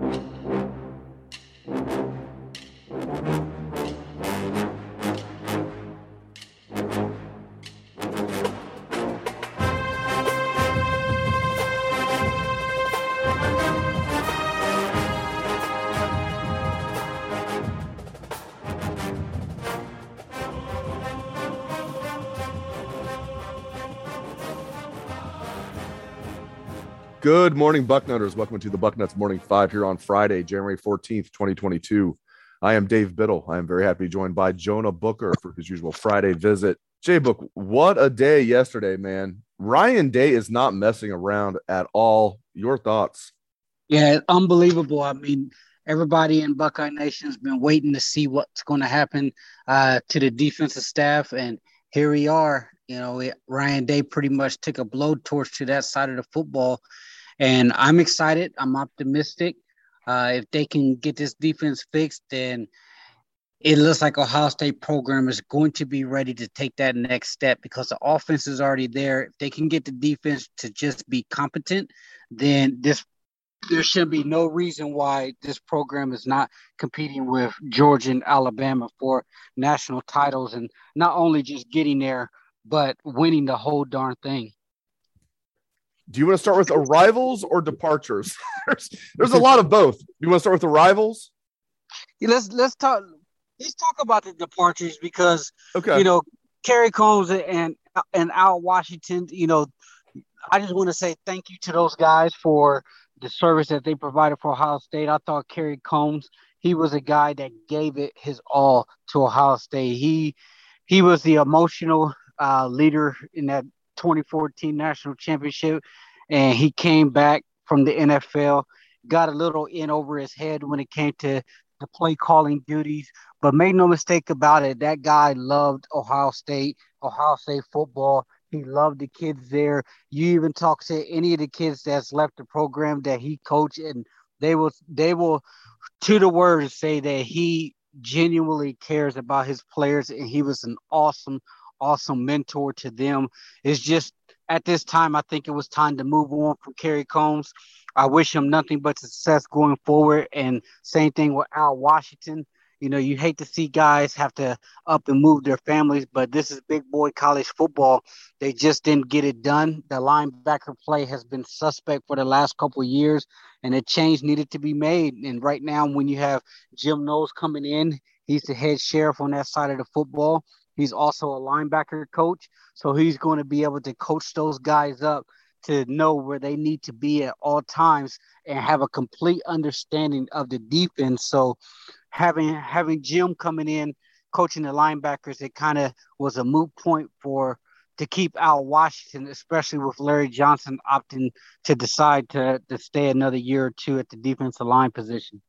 you Good morning, Bucknutters. Welcome to the Bucknuts Morning Five here on Friday, January 14th, 2022. I am Dave Biddle. I am very happy to be joined by Jonah Booker for his usual Friday visit. Jay Book, what a day yesterday, man. Ryan Day is not messing around at all. Your thoughts? Yeah, unbelievable. I mean, everybody in Buckeye Nation has been waiting to see what's going to happen uh, to the defensive staff, and here we are. You know, Ryan Day pretty much took a blowtorch to that side of the football and I'm excited. I'm optimistic. Uh, if they can get this defense fixed, then it looks like Ohio State program is going to be ready to take that next step because the offense is already there. If they can get the defense to just be competent, then this there should be no reason why this program is not competing with Georgia and Alabama for national titles and not only just getting there, but winning the whole darn thing do you want to start with arrivals or departures? there's, there's a lot of both. You want to start with arrivals? Yeah, let's let's talk. Let's talk about the departures because okay. you know Kerry Coombs and and Al Washington. You know, I just want to say thank you to those guys for the service that they provided for Ohio State. I thought Kerry Coombs, he was a guy that gave it his all to Ohio State. He he was the emotional uh, leader in that 2014 national championship, and he came back from the NFL, got a little in over his head when it came to the play calling duties. But make no mistake about it, that guy loved Ohio State, Ohio State football. He loved the kids there. You even talk to any of the kids that's left the program that he coached, and they will they will to the words say that he genuinely cares about his players, and he was an awesome, awesome mentor to them. It's just at this time, I think it was time to move on from Kerry Coombs. I wish him nothing but success going forward. And same thing with Al Washington. You know, you hate to see guys have to up and move their families, but this is big boy college football. They just didn't get it done. The linebacker play has been suspect for the last couple years, and a change needed to be made. And right now, when you have Jim Knowles coming in, he's the head sheriff on that side of the football. He's also a linebacker coach, so he's going to be able to coach those guys up to know where they need to be at all times and have a complete understanding of the defense. So having having Jim coming in coaching the linebackers, it kind of was a moot point for to keep Al Washington, especially with Larry Johnson opting to decide to to stay another year or two at the defensive line position.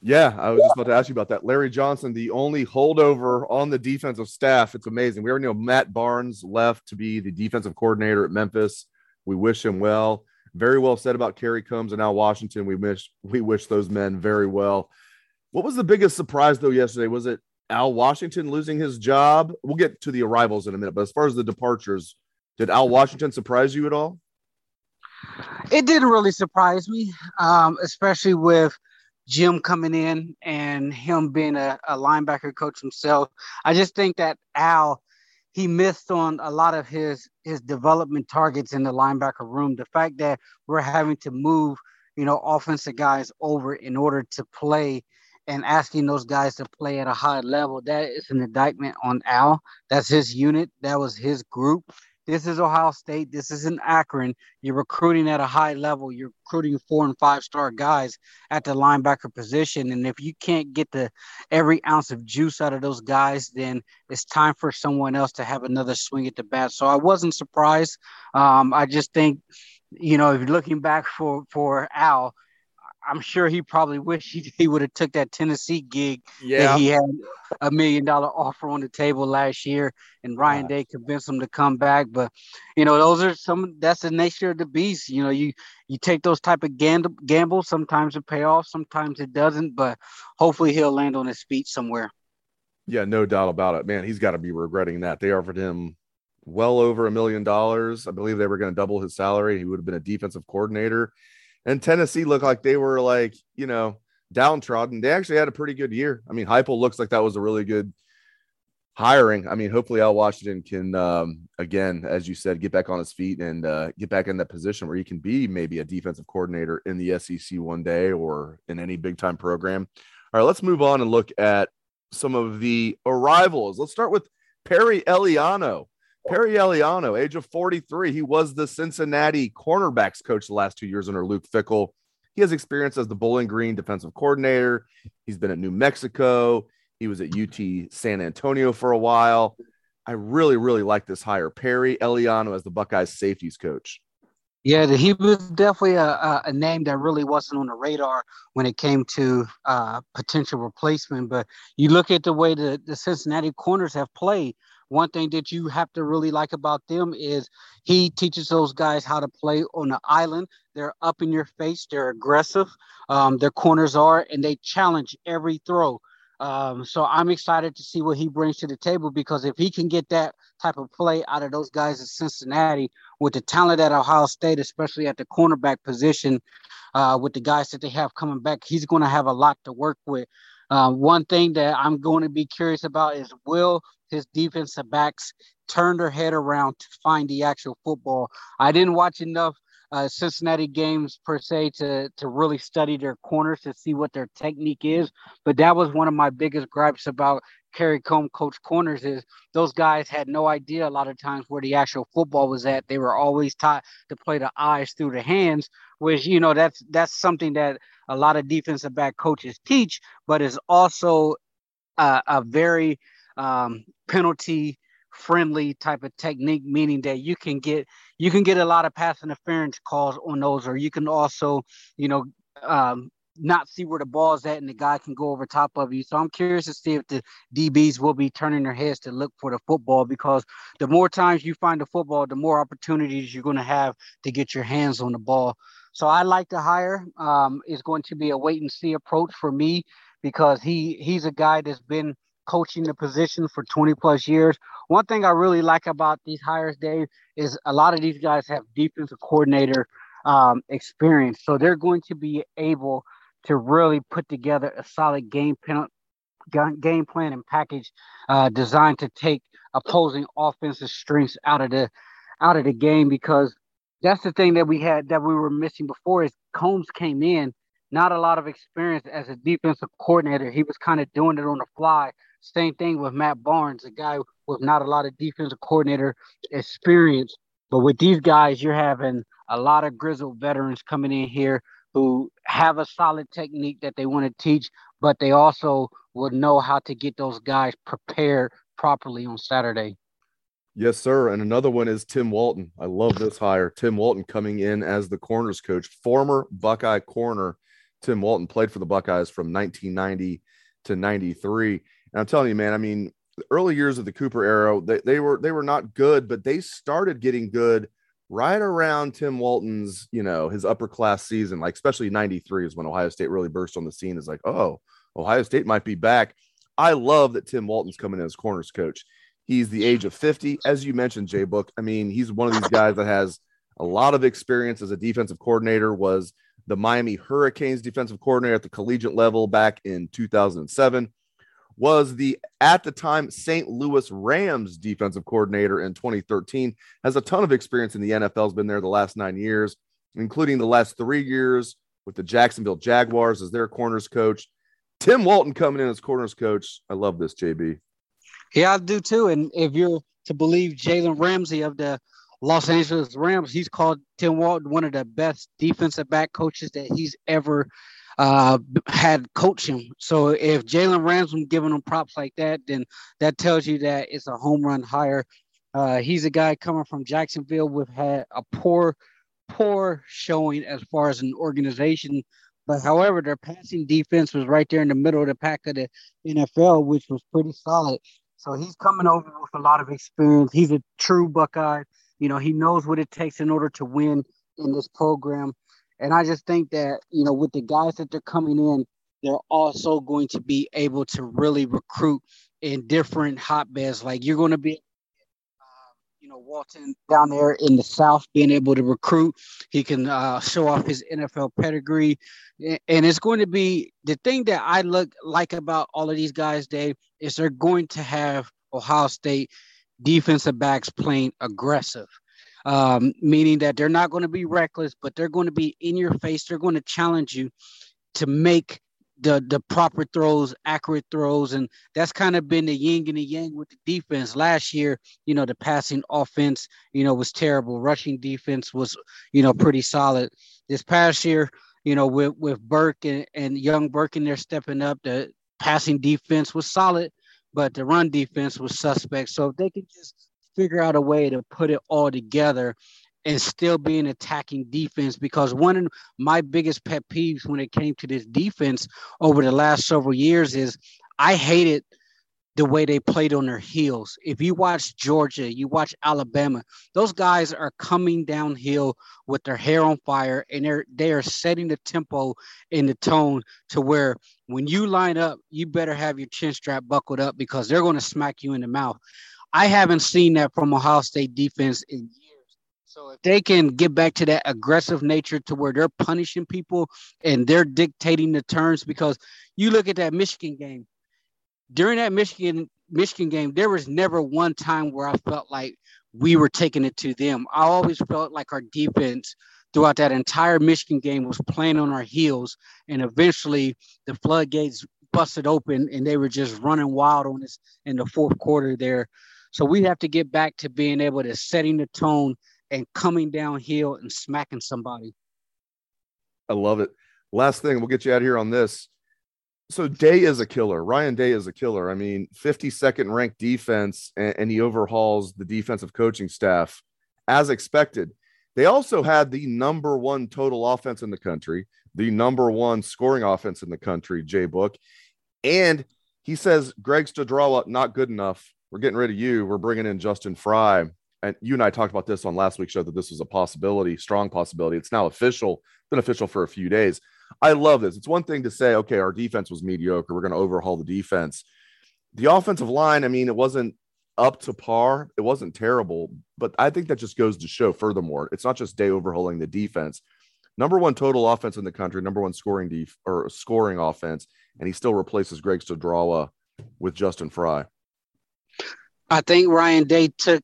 Yeah, I was just about to ask you about that. Larry Johnson, the only holdover on the defensive staff. It's amazing. We already know Matt Barnes left to be the defensive coordinator at Memphis. We wish him well. Very well said about Kerry Coombs and Al Washington. We wish we wish those men very well. What was the biggest surprise though yesterday? Was it Al Washington losing his job? We'll get to the arrivals in a minute, but as far as the departures, did Al Washington surprise you at all? It didn't really surprise me, um, especially with Jim coming in and him being a, a linebacker coach himself. I just think that Al he missed on a lot of his his development targets in the linebacker room. The fact that we're having to move, you know, offensive guys over in order to play and asking those guys to play at a high level, that is an indictment on Al. That's his unit. That was his group. This is Ohio State. This is in Akron. You're recruiting at a high level. You're recruiting four and five star guys at the linebacker position. And if you can't get the every ounce of juice out of those guys, then it's time for someone else to have another swing at the bat. So I wasn't surprised. Um, I just think, you know, if you're looking back for for Al, I'm sure he probably wished he, he would have took that Tennessee gig yeah. that he had a million dollar offer on the table last year, and Ryan Day convinced him to come back. But you know, those are some. That's the nature of the beast. You know, you you take those type of gamble gambles. Sometimes it pay off, sometimes it doesn't. But hopefully, he'll land on his feet somewhere. Yeah, no doubt about it, man. He's got to be regretting that they offered him well over a million dollars. I believe they were going to double his salary. He would have been a defensive coordinator and Tennessee looked like they were like, you know, downtrodden. They actually had a pretty good year. I mean, Heupel looks like that was a really good hiring. I mean, hopefully Al Washington can um, again, as you said, get back on his feet and uh, get back in that position where he can be maybe a defensive coordinator in the SEC one day or in any big time program. All right, let's move on and look at some of the arrivals. Let's start with Perry Eliano. Perry Eliano, age of 43, he was the Cincinnati cornerbacks coach the last two years under Luke Fickell. He has experience as the Bowling Green defensive coordinator. He's been at New Mexico. He was at UT San Antonio for a while. I really, really like this hire. Perry Eliano as the Buckeyes safeties coach. Yeah, he was definitely a, a, name that really wasn't on the radar when it came to uh, potential replacement. But you look at the way the, the Cincinnati corners have played one thing that you have to really like about them is he teaches those guys how to play on the island. They're up in your face, they're aggressive, um, their corners are, and they challenge every throw. Um, so I'm excited to see what he brings to the table because if he can get that type of play out of those guys in Cincinnati with the talent at Ohio State, especially at the cornerback position, uh, with the guys that they have coming back, he's going to have a lot to work with. Uh, one thing that I'm going to be curious about is will his defensive backs turn their head around to find the actual football? I didn't watch enough uh, Cincinnati games per se to to really study their corners to see what their technique is. But that was one of my biggest gripes about Kerry Combe coach corners is those guys had no idea a lot of times where the actual football was at. They were always taught to play the eyes through the hands, which you know that's that's something that a lot of defensive back coaches teach, but is also a, a very um, penalty friendly type of technique, meaning that you can get you can get a lot of pass interference calls on those, or you can also, you know, um, not see where the ball is at and the guy can go over top of you. So I'm curious to see if the DBs will be turning their heads to look for the football because the more times you find the football, the more opportunities you're going to have to get your hands on the ball. So I like to hire. Um, is going to be a wait and see approach for me because he he's a guy that's been coaching the position for 20 plus years. One thing I really like about these hires, Dave, is a lot of these guys have defensive coordinator um, experience, so they're going to be able to really put together a solid game plan, game plan and package uh, designed to take opposing offensive strengths out of the out of the game because that's the thing that we had that we were missing before is Coombs came in, not a lot of experience as a defensive coordinator. He was kind of doing it on the fly. Same thing with Matt Barnes, a guy with not a lot of defensive coordinator experience. But with these guys, you're having a lot of grizzled veterans coming in here who have a solid technique that they want to teach, but they also would know how to get those guys prepared properly on Saturday. Yes, sir. And another one is Tim Walton. I love this hire. Tim Walton coming in as the corners coach, former Buckeye corner. Tim Walton played for the Buckeyes from 1990 to 93. And I'm telling you, man, I mean, the early years of the Cooper era, they, they were they were not good, but they started getting good right around Tim Walton's, you know, his upper class season, like especially 93 is when Ohio State really burst on the scene. Is like, oh, Ohio State might be back. I love that Tim Walton's coming in as corners coach. He's the age of 50. As you mentioned, Jay Book. I mean, he's one of these guys that has a lot of experience as a defensive coordinator, was the Miami Hurricanes defensive coordinator at the collegiate level back in 2007, was the at the time St. Louis Rams defensive coordinator in 2013, has a ton of experience in the NFL, has been there the last nine years, including the last three years with the Jacksonville Jaguars as their corners coach. Tim Walton coming in as corners coach. I love this, JB. Yeah, I do too. And if you're to believe Jalen Ramsey of the Los Angeles Rams, he's called Tim Walton one of the best defensive back coaches that he's ever uh, had him, So if Jalen Ramsey giving him props like that, then that tells you that it's a home run hire. Uh, he's a guy coming from Jacksonville with had a poor, poor showing as far as an organization. But however, their passing defense was right there in the middle of the pack of the NFL, which was pretty solid. So he's coming over with a lot of experience. He's a true Buckeye. You know, he knows what it takes in order to win in this program. And I just think that, you know, with the guys that they're coming in, they're also going to be able to really recruit in different hotbeds. Like you're going to be, uh, you know, Walton down there in the South being able to recruit. He can uh, show off his NFL pedigree. And it's going to be the thing that I look like about all of these guys, Dave, is they're going to have Ohio State defensive backs playing aggressive. Um, meaning that they're not going to be reckless, but they're going to be in your face. They're going to challenge you to make the the proper throws, accurate throws, and that's kind of been the yin and the yang with the defense. Last year, you know, the passing offense, you know, was terrible. Rushing defense was, you know, pretty solid. This past year, you know, with with Burke and, and young Burke in there stepping up, the passing defense was solid, but the run defense was suspect. So if they could just figure out a way to put it all together and still be an attacking defense because one of my biggest pet peeves when it came to this defense over the last several years is I hated the way they played on their heels. If you watch Georgia, you watch Alabama, those guys are coming downhill with their hair on fire and they're they are setting the tempo and the tone to where when you line up, you better have your chin strap buckled up because they're going to smack you in the mouth. I haven't seen that from Ohio State defense in years. so if they can get back to that aggressive nature to where they're punishing people and they're dictating the terms, because you look at that Michigan game, during that Michigan Michigan game, there was never one time where I felt like we were taking it to them. I always felt like our defense throughout that entire Michigan game was playing on our heels, and eventually the floodgates busted open and they were just running wild on us in the fourth quarter there. So we have to get back to being able to setting the tone and coming downhill and smacking somebody. I love it. Last thing, we'll get you out here on this. So Day is a killer. Ryan Day is a killer. I mean, 52nd ranked defense, and, and he overhauls the defensive coaching staff as expected. They also had the number one total offense in the country, the number one scoring offense in the country, Jay Book. And he says, Greg Studrawa, not good enough. We're getting rid of you. We're bringing in Justin Frye. and you and I talked about this on last week's show that this was a possibility, strong possibility. It's now official, been official for a few days. I love this. It's one thing to say, okay, our defense was mediocre. We're going to overhaul the defense. The offensive line, I mean, it wasn't up to par. It wasn't terrible, but I think that just goes to show, furthermore, it's not just Day overhauling the defense. Number one total offense in the country, number one scoring def- or scoring offense, and he still replaces Greg Studrawa with Justin Frye. I think Ryan Day took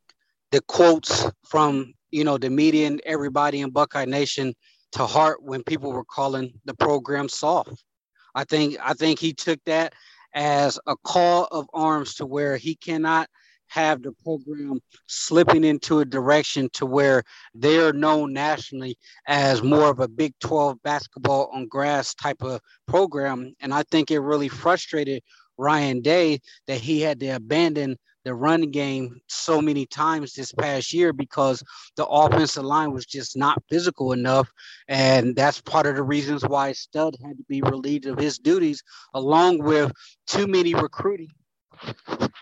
the quotes from you know the media and everybody in Buckeye Nation to heart when people were calling the program soft. I think I think he took that as a call of arms to where he cannot have the program slipping into a direction to where they're known nationally as more of a Big 12 basketball on grass type of program. And I think it really frustrated Ryan Day that he had to abandon the run game so many times this past year because the offensive line was just not physical enough. And that's part of the reasons why Stud had to be relieved of his duties, along with too many recruiting,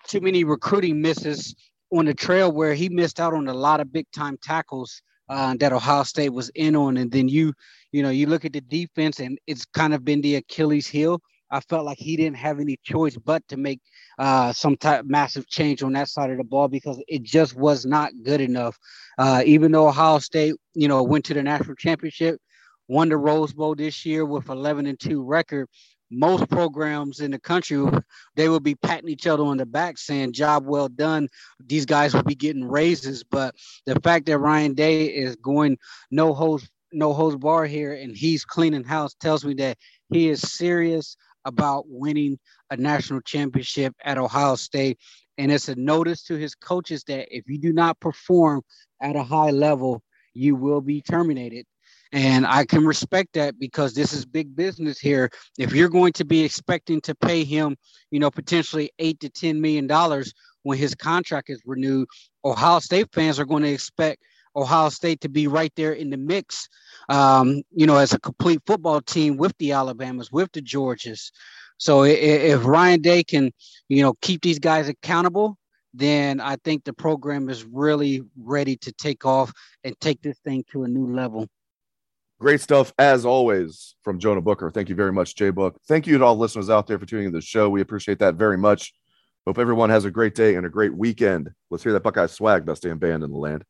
too many recruiting misses on the trail where he missed out on a lot of big time tackles uh, that Ohio State was in on. And then you, you know, you look at the defense and it's kind of been the Achilles heel. I felt like he didn't have any choice but to make uh, some type massive change on that side of the ball because it just was not good enough. Uh, even though Ohio State, you know, went to the national championship, won the Rose Bowl this year with 11 and two record. Most programs in the country, they will be patting each other on the back, saying "job well done." These guys will be getting raises, but the fact that Ryan Day is going no hose no hose bar here and he's cleaning house tells me that he is serious about winning a national championship at Ohio State. And it's a notice to his coaches that if you do not perform at a high level, you will be terminated. And I can respect that because this is big business here. If you're going to be expecting to pay him, you know, potentially eight to ten million dollars when his contract is renewed, Ohio State fans are going to expect Ohio State to be right there in the mix, um, you know, as a complete football team with the Alabamas, with the Georgias. So if, if Ryan Day can, you know, keep these guys accountable, then I think the program is really ready to take off and take this thing to a new level. Great stuff as always from Jonah Booker. Thank you very much, Jay Book. Thank you to all listeners out there for tuning in the show. We appreciate that very much. Hope everyone has a great day and a great weekend. Let's hear that Buckeye swag, best damn band in the land.